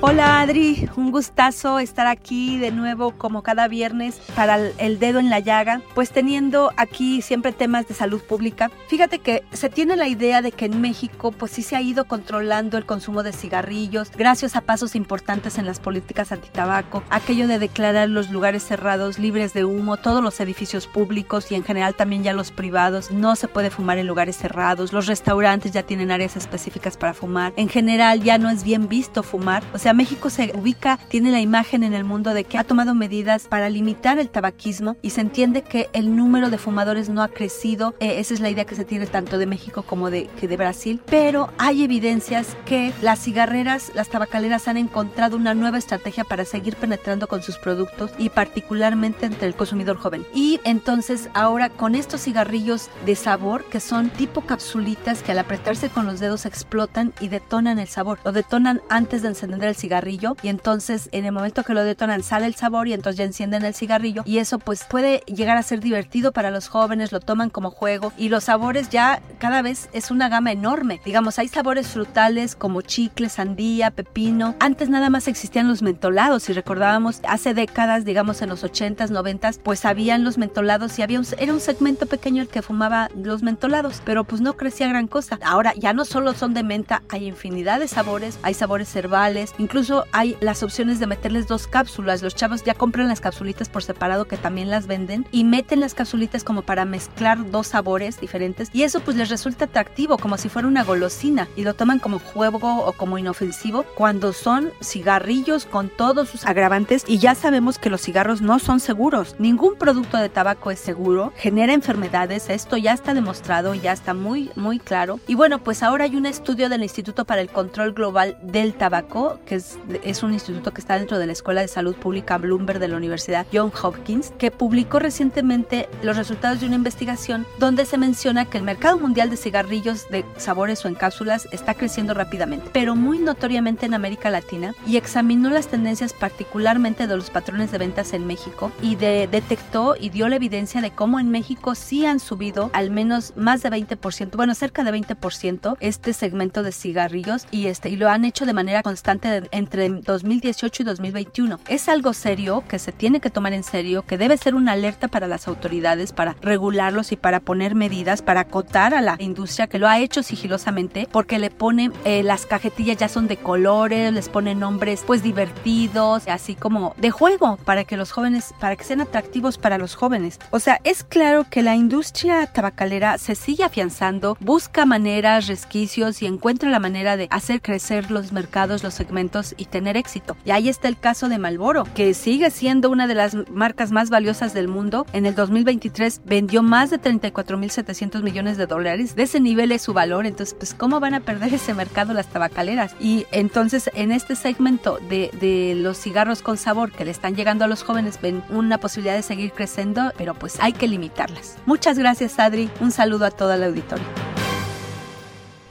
[SPEAKER 16] Hola Adri, un gustazo estar aquí de nuevo como cada viernes para el dedo en la llaga, pues teniendo aquí siempre temas de salud pública. Fíjate que se tiene la idea de que en México pues sí se ha ido controlando el consumo de cigarrillos gracias a pasos importantes en las políticas antitabaco, aquello de declarar los lugares cerrados libres de humo, todos los edificios públicos y en general también ya los privados, no se puede fumar en lugares cerrados, los restaurantes ya tienen áreas específicas para fumar, en general ya no es bien visto fumar, o sea, México se ubica, tiene la imagen en el mundo de que ha tomado medidas para limitar el tabaquismo y se entiende que el número de fumadores no ha crecido. Eh, esa es la idea que se tiene tanto de México como de, que de Brasil. Pero hay evidencias que las cigarreras, las tabacaleras han encontrado una nueva estrategia para seguir penetrando con sus productos y particularmente entre el consumidor joven. Y entonces ahora con estos cigarrillos de sabor que son tipo capsulitas que al apretarse con los dedos explotan y detonan el sabor. Lo detonan antes de encender el cigarrillo y entonces en el momento que lo detonan sale el sabor y entonces ya encienden el cigarrillo y eso pues puede llegar a ser divertido para los jóvenes, lo toman como juego y los sabores ya cada vez es una gama enorme. Digamos, hay sabores frutales como chicle, sandía, pepino. Antes nada más existían los mentolados, si recordábamos hace décadas, digamos en los 80s, 90s, pues habían los mentolados y había un, era un segmento pequeño el que fumaba los mentolados, pero pues no crecía gran cosa. Ahora ya no solo son de menta, hay infinidad de sabores, hay sabores herbales, Incluso hay las opciones de meterles dos cápsulas. Los chavos ya compran las capsulitas por separado que también las venden y meten las capsulitas como para mezclar dos sabores diferentes y eso pues les resulta atractivo como si fuera una golosina y lo toman como juego o como inofensivo cuando son cigarrillos con todos sus agravantes y ya sabemos que los cigarros no son seguros. Ningún producto de tabaco es seguro, genera enfermedades, esto ya está demostrado, ya está muy muy claro. Y bueno, pues ahora hay un estudio del Instituto para el Control Global del Tabaco, que es, un instituto que está dentro de la Escuela de Salud Pública Bloomberg de la Universidad John Hopkins, que publicó recientemente los resultados de una investigación donde se menciona que el mercado mundial de cigarrillos de sabores o en cápsulas está creciendo rápidamente, pero muy notoriamente en América Latina, y examinó las tendencias particularmente de los patrones de ventas en México y de, detectó y dio la evidencia de cómo en México sí han subido al menos más de 20%, bueno, cerca de 20% este segmento de cigarrillos y, este, y lo han hecho de manera constante entre 2018 y 2021. Es algo serio que se tiene que tomar en serio, que debe ser una alerta para las autoridades para regularlos y para poner medidas, para acotar a la industria que lo ha hecho sigilosamente porque le ponen eh, las cajetillas ya son de colores, les ponen nombres pues divertidos, así como de juego para que los jóvenes, para que sean atractivos para los jóvenes. O sea, es claro que la industria tabacalera se sigue afianzando, busca maneras, resquicios y encuentra la manera de hacer crecer los mercados, los segmentos y tener éxito. Y ahí está el caso de Malboro, que sigue siendo una de las marcas más valiosas del mundo. En el 2023 vendió más de 34.700 millones de dólares. De ese nivel es su valor. Entonces, pues, ¿cómo van a perder ese mercado las tabacaleras? Y entonces, en este segmento de, de los cigarros con sabor que le están llegando a los jóvenes, ven una posibilidad de seguir creciendo, pero pues hay que limitarlas. Muchas gracias, Adri. Un saludo a toda la auditorio.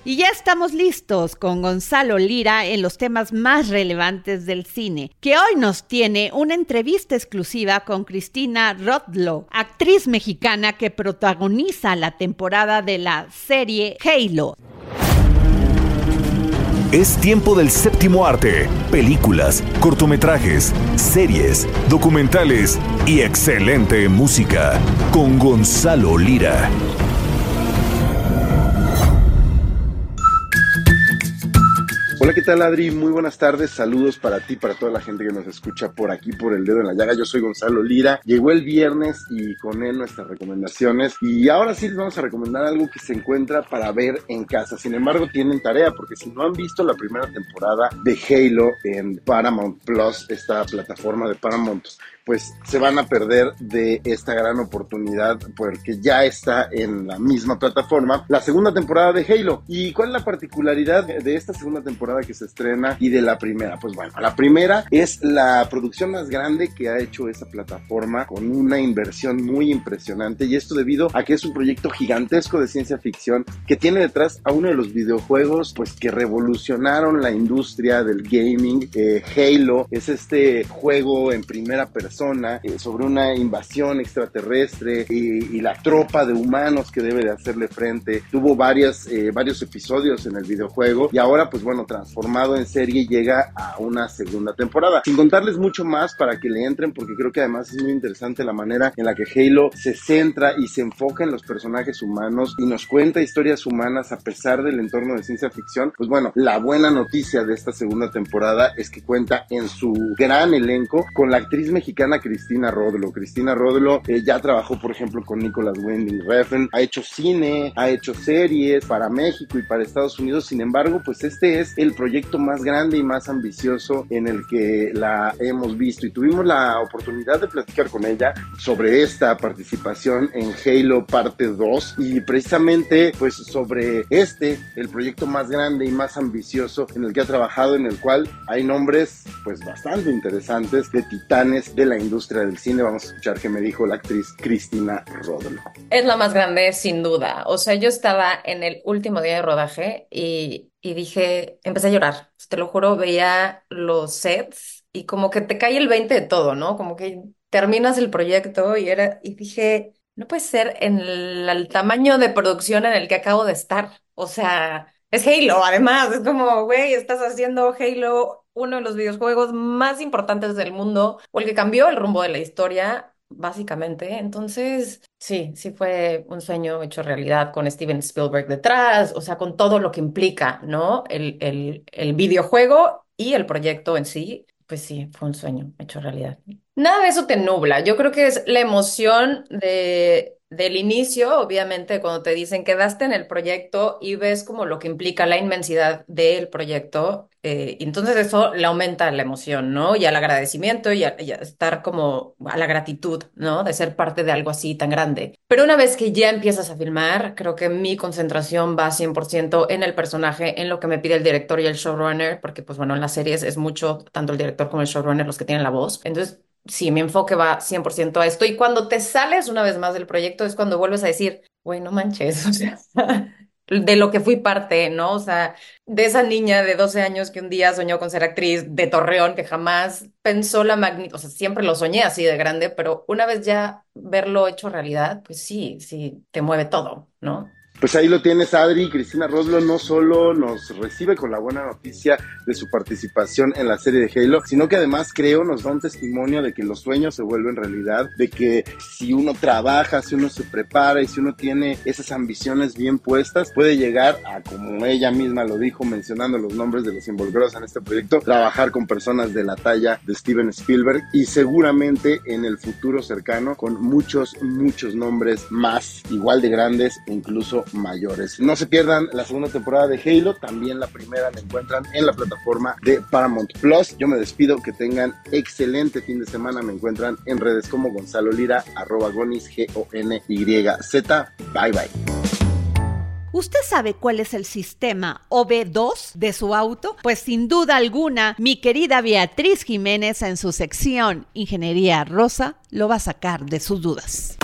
[SPEAKER 1] Y ya estamos listos con Gonzalo Lira en los temas más relevantes del cine, que hoy nos tiene una entrevista exclusiva con Cristina Rodlo, actriz mexicana que protagoniza la temporada de la serie Halo.
[SPEAKER 3] Es tiempo del séptimo arte, películas, cortometrajes, series, documentales y excelente música con Gonzalo Lira.
[SPEAKER 17] Hola, ¿qué tal Adri? Muy buenas tardes, saludos para ti, para toda la gente que nos escucha por aquí, por el dedo en la llaga. Yo soy Gonzalo Lira, llegó el viernes y con él nuestras recomendaciones y ahora sí les vamos a recomendar algo que se encuentra para ver en casa. Sin embargo, tienen tarea porque si no han visto la primera temporada de Halo en Paramount Plus, esta plataforma de Paramount, pues se van a perder de esta gran oportunidad porque ya está en la misma plataforma la segunda temporada de Halo. ¿Y cuál es la particularidad de esta segunda temporada que se estrena y de la primera? Pues bueno, la primera es la producción más grande que ha hecho esa plataforma con una inversión muy impresionante y esto debido a que es un proyecto gigantesco de ciencia ficción que tiene detrás a uno de los videojuegos pues que revolucionaron la industria del gaming. Eh, Halo es este juego en primera persona eh, sobre una invasión extraterrestre y, la tropa de humanos que debe de hacerle frente. Tuvo varias, eh, varios episodios en el videojuego y ahora pues bueno, transformado en serie llega a una segunda temporada. Sin contarles mucho más para que le entren porque creo que además es muy interesante la manera en la que Halo se centra y se enfoca en los personajes humanos y nos cuenta historias humanas a pesar del entorno de ciencia ficción. Pues bueno, la buena noticia de esta segunda temporada es que cuenta en su gran elenco con la actriz mexicana Cristina Rodlo. Cristina Rodlo eh, ya trabajó, por ejemplo, con Nicolas Winding Refn, ha hecho cine, ha hecho series para México y para Estados Unidos. Sin embargo, pues este es el proyecto más grande y más ambicioso en el que la hemos visto y tuvimos la oportunidad de platicar con ella sobre esta participación en Halo parte 2 y precisamente pues sobre este, el proyecto más grande y más ambicioso en el que ha trabajado, en el cual hay nombres pues bastante interesantes de titanes de la industria del cine. Vamos a escuchar qué me dijo la actriz Cristina Rodolo.
[SPEAKER 18] Es la más grande, sin duda. O sea, yo estaba en el último día de rodaje y, y dije, empecé a llorar. Te lo juro, veía los sets y como que te cae el 20 de todo, ¿no? Como que terminas el proyecto y era, y dije, no puede ser en el, el tamaño de producción en el que acabo de estar. O sea, es Halo, además, es como, güey, estás haciendo Halo uno de los videojuegos más importantes del mundo o el que cambió el rumbo de la historia, básicamente. Entonces, sí, sí fue un sueño hecho realidad con Steven Spielberg detrás, o sea, con todo lo que implica, ¿no? El, el, el videojuego y el proyecto en sí, pues sí, fue un sueño hecho realidad. Nada de eso te nubla. Yo creo que es la emoción de del inicio, obviamente, cuando te dicen quedaste en el proyecto y ves como lo que implica la inmensidad del proyecto, eh, entonces eso le aumenta la emoción, ¿no? Y al agradecimiento y a, estar como a la gratitud, ¿no? De ser parte de algo así tan grande. Pero una vez que ya empiezas a filmar, creo que mi concentración va 100% en el personaje, en lo que me pide el director y el showrunner, porque pues bueno, en las series es mucho, tanto el director como el showrunner los que tienen la voz. Entonces, sí, mi enfoque va 100% a esto. Y cuando te sales una vez más del proyecto es cuando vuelves a decir, güey, no manches, o sea, de lo que fui parte, ¿no? O sea, de esa niña de 12 años que un día soñó con ser actriz de Torreón, que jamás pensó la magnitud, o sea, siempre lo soñé así de grande, pero una vez ya verlo hecho realidad, pues sí, sí, te mueve todo, ¿no?
[SPEAKER 17] Pues ahí lo tienes, Adri. Cristina Roslo no solo nos recibe con la buena noticia de su participación en la serie de Halo, sino que además creo nos da un testimonio de que los sueños se vuelven realidad, de que si uno trabaja, si uno se prepara y si uno tiene esas ambiciones bien puestas, puede llegar a, como ella misma lo dijo, mencionando los nombres de los involucrados en este proyecto, trabajar con personas de la talla de Steven Spielberg y seguramente en el futuro cercano con muchos, muchos nombres más igual de grandes incluso mayores. No se pierdan la segunda temporada de Halo, también la primera la encuentran en la plataforma de Paramount Plus. Yo me despido, que tengan excelente fin de semana, me encuentran en redes como Gonzalo Lira, arroba gonis, G-O-N-Y-Z. Bye bye.
[SPEAKER 1] ¿Usted sabe cuál es el sistema OB2 de su auto? Pues sin duda alguna, mi querida Beatriz Jiménez en su sección Ingeniería Rosa lo va a sacar de sus dudas.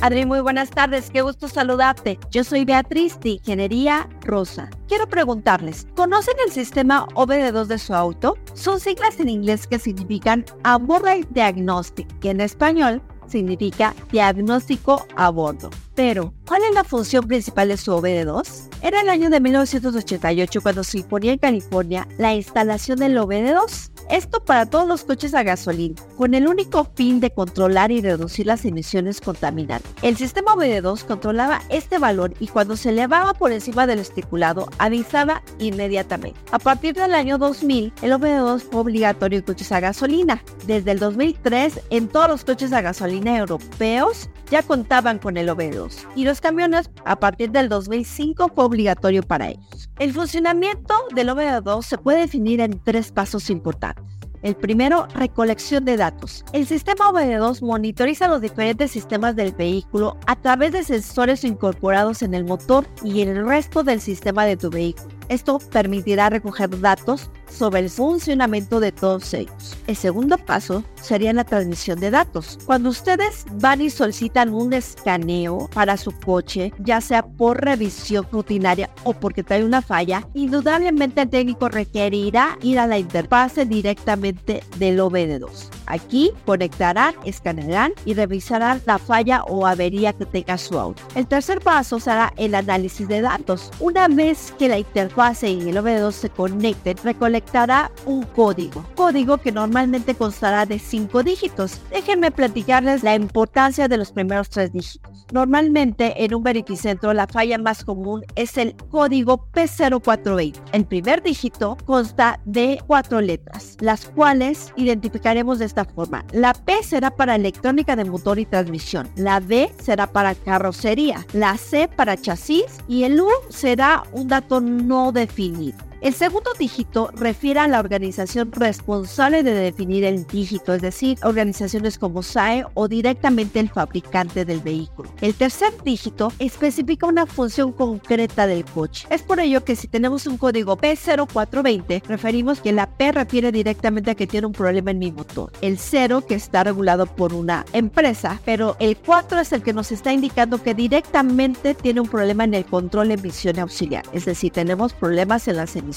[SPEAKER 19] Adri, muy buenas tardes, qué gusto saludarte. Yo soy Beatriz de Ingeniería Rosa. Quiero preguntarles, ¿conocen el sistema OBD2 de su auto? Son siglas en inglés que significan Abordable Diagnostic, que en español significa diagnóstico a bordo. Pero, ¿cuál es la función principal de su OBD2? Era el año de 1988 cuando se imponía en California la instalación del OBD2. Esto para todos los coches a gasolina, con el único fin de controlar y reducir las emisiones contaminantes. El sistema OBD2 controlaba este valor y cuando se elevaba por encima del estipulado, avisaba inmediatamente. A partir del año 2000, el OBD2 fue obligatorio en coches a gasolina. Desde el 2003, en todos los coches a gasolina europeos ya contaban con el OBD2 y los camiones a partir del 2005 fue obligatorio para ellos. El funcionamiento del OBD2 se puede definir en tres pasos importantes. El primero, recolección de datos. El sistema OBD2 monitoriza los diferentes sistemas del vehículo a través de sensores incorporados en el motor y en el resto del sistema de tu vehículo. Esto permitirá recoger datos sobre el funcionamiento de todos ellos. El segundo paso sería la transmisión de datos. Cuando ustedes van y solicitan un escaneo para su coche, ya sea por revisión rutinaria o porque trae una falla, indudablemente el técnico requerirá ir a la interfase directamente del OBD2. Aquí conectarán, escanearán y revisarán la falla o avería que tenga su auto. El tercer paso será el análisis de datos. Una vez que la interfase y el OBD2 se conecten, recolectará un código. Código que normalmente constará de cinco dígitos. Déjenme platicarles la importancia de los primeros tres dígitos. Normalmente en un verificentro la falla más común es el código P0420. El primer dígito consta de cuatro letras, las cuales identificaremos de forma. La P será para electrónica de motor y transmisión, la D será para carrocería, la C para chasis y el U será un dato no definido. El segundo dígito refiere a la organización responsable de definir el dígito, es decir, organizaciones como SAE o directamente el fabricante del vehículo. El tercer dígito especifica una función concreta del coche. Es por ello que si tenemos un código P0420, referimos que la P refiere directamente a que tiene un problema en mi motor. El 0 que está regulado por una empresa, pero el 4 es el que nos está indicando que directamente tiene un problema en el control de emisión auxiliar, es decir, tenemos problemas en las emisiones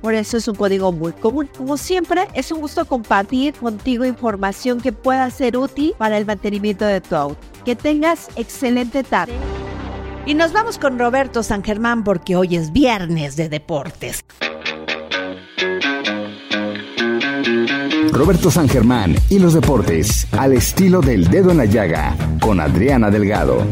[SPEAKER 19] por eso es un código muy común. Como siempre, es un gusto compartir contigo información que pueda ser útil para el mantenimiento de tu auto. Que tengas excelente tarde.
[SPEAKER 1] Y nos vamos con Roberto San Germán porque hoy es viernes de deportes.
[SPEAKER 5] Roberto San Germán y los deportes al estilo del dedo en la llaga con Adriana Delgado.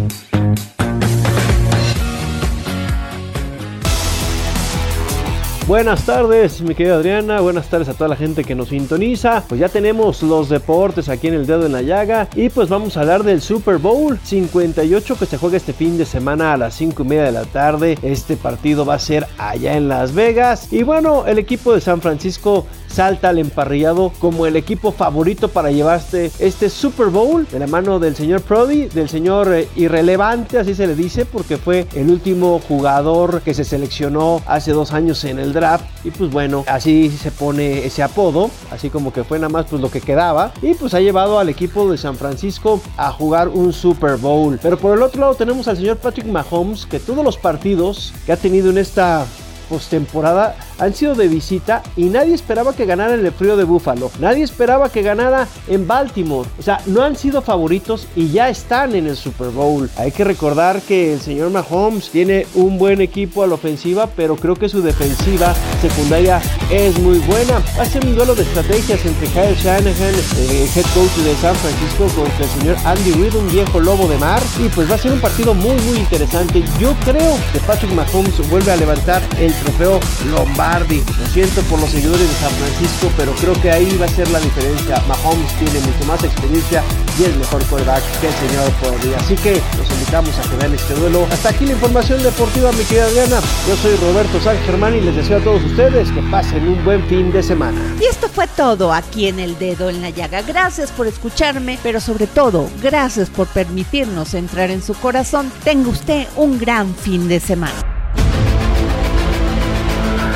[SPEAKER 20] Buenas tardes, mi querida Adriana. Buenas tardes a toda la gente que nos sintoniza. Pues ya tenemos los deportes aquí en el dedo en la llaga. Y pues vamos a hablar del Super Bowl 58 que se juega este fin de semana a las 5 y media de la tarde. Este partido va a ser allá en Las Vegas. Y bueno, el equipo de San Francisco salta al emparrillado como el equipo favorito para llevarse este Super Bowl de la mano del señor Prodi, del señor eh, irrelevante, así se le dice, porque fue el último jugador que se seleccionó hace dos años en el draft. Y pues bueno, así se pone ese apodo, así como que fue nada más pues lo que quedaba. Y pues ha llevado al equipo de San Francisco a jugar un Super Bowl. Pero por el otro lado tenemos al señor Patrick Mahomes, que todos los partidos que ha tenido en esta postemporada han sido de visita y nadie esperaba que ganara en el frío de Búfalo. Nadie esperaba que ganara en Baltimore. O sea, no han sido favoritos y ya están en el Super Bowl. Hay que recordar que el señor Mahomes tiene un buen equipo a la ofensiva, pero creo que su defensiva secundaria es muy buena. Hace un duelo de estrategias entre Kyle Shanahan, eh, head coach de San Francisco, contra el señor Andy Reid, un viejo lobo de mar. Y pues va a ser un partido muy, muy interesante. Yo creo que Patrick Mahomes vuelve a levantar el trofeo Lombardi lo siento por los seguidores de San Francisco, pero creo que ahí va a ser la diferencia. Mahomes tiene mucho más experiencia y es mejor quarterback que el señor Prodi. Así que los invitamos a que vean este duelo. Hasta aquí la información deportiva, mi querida Diana. Yo soy Roberto San Germán y les deseo a todos ustedes que pasen un buen fin de semana.
[SPEAKER 1] Y esto fue todo aquí en El Dedo en la Llaga. Gracias por escucharme, pero sobre todo, gracias por permitirnos entrar en su corazón. Tenga usted un gran fin de semana.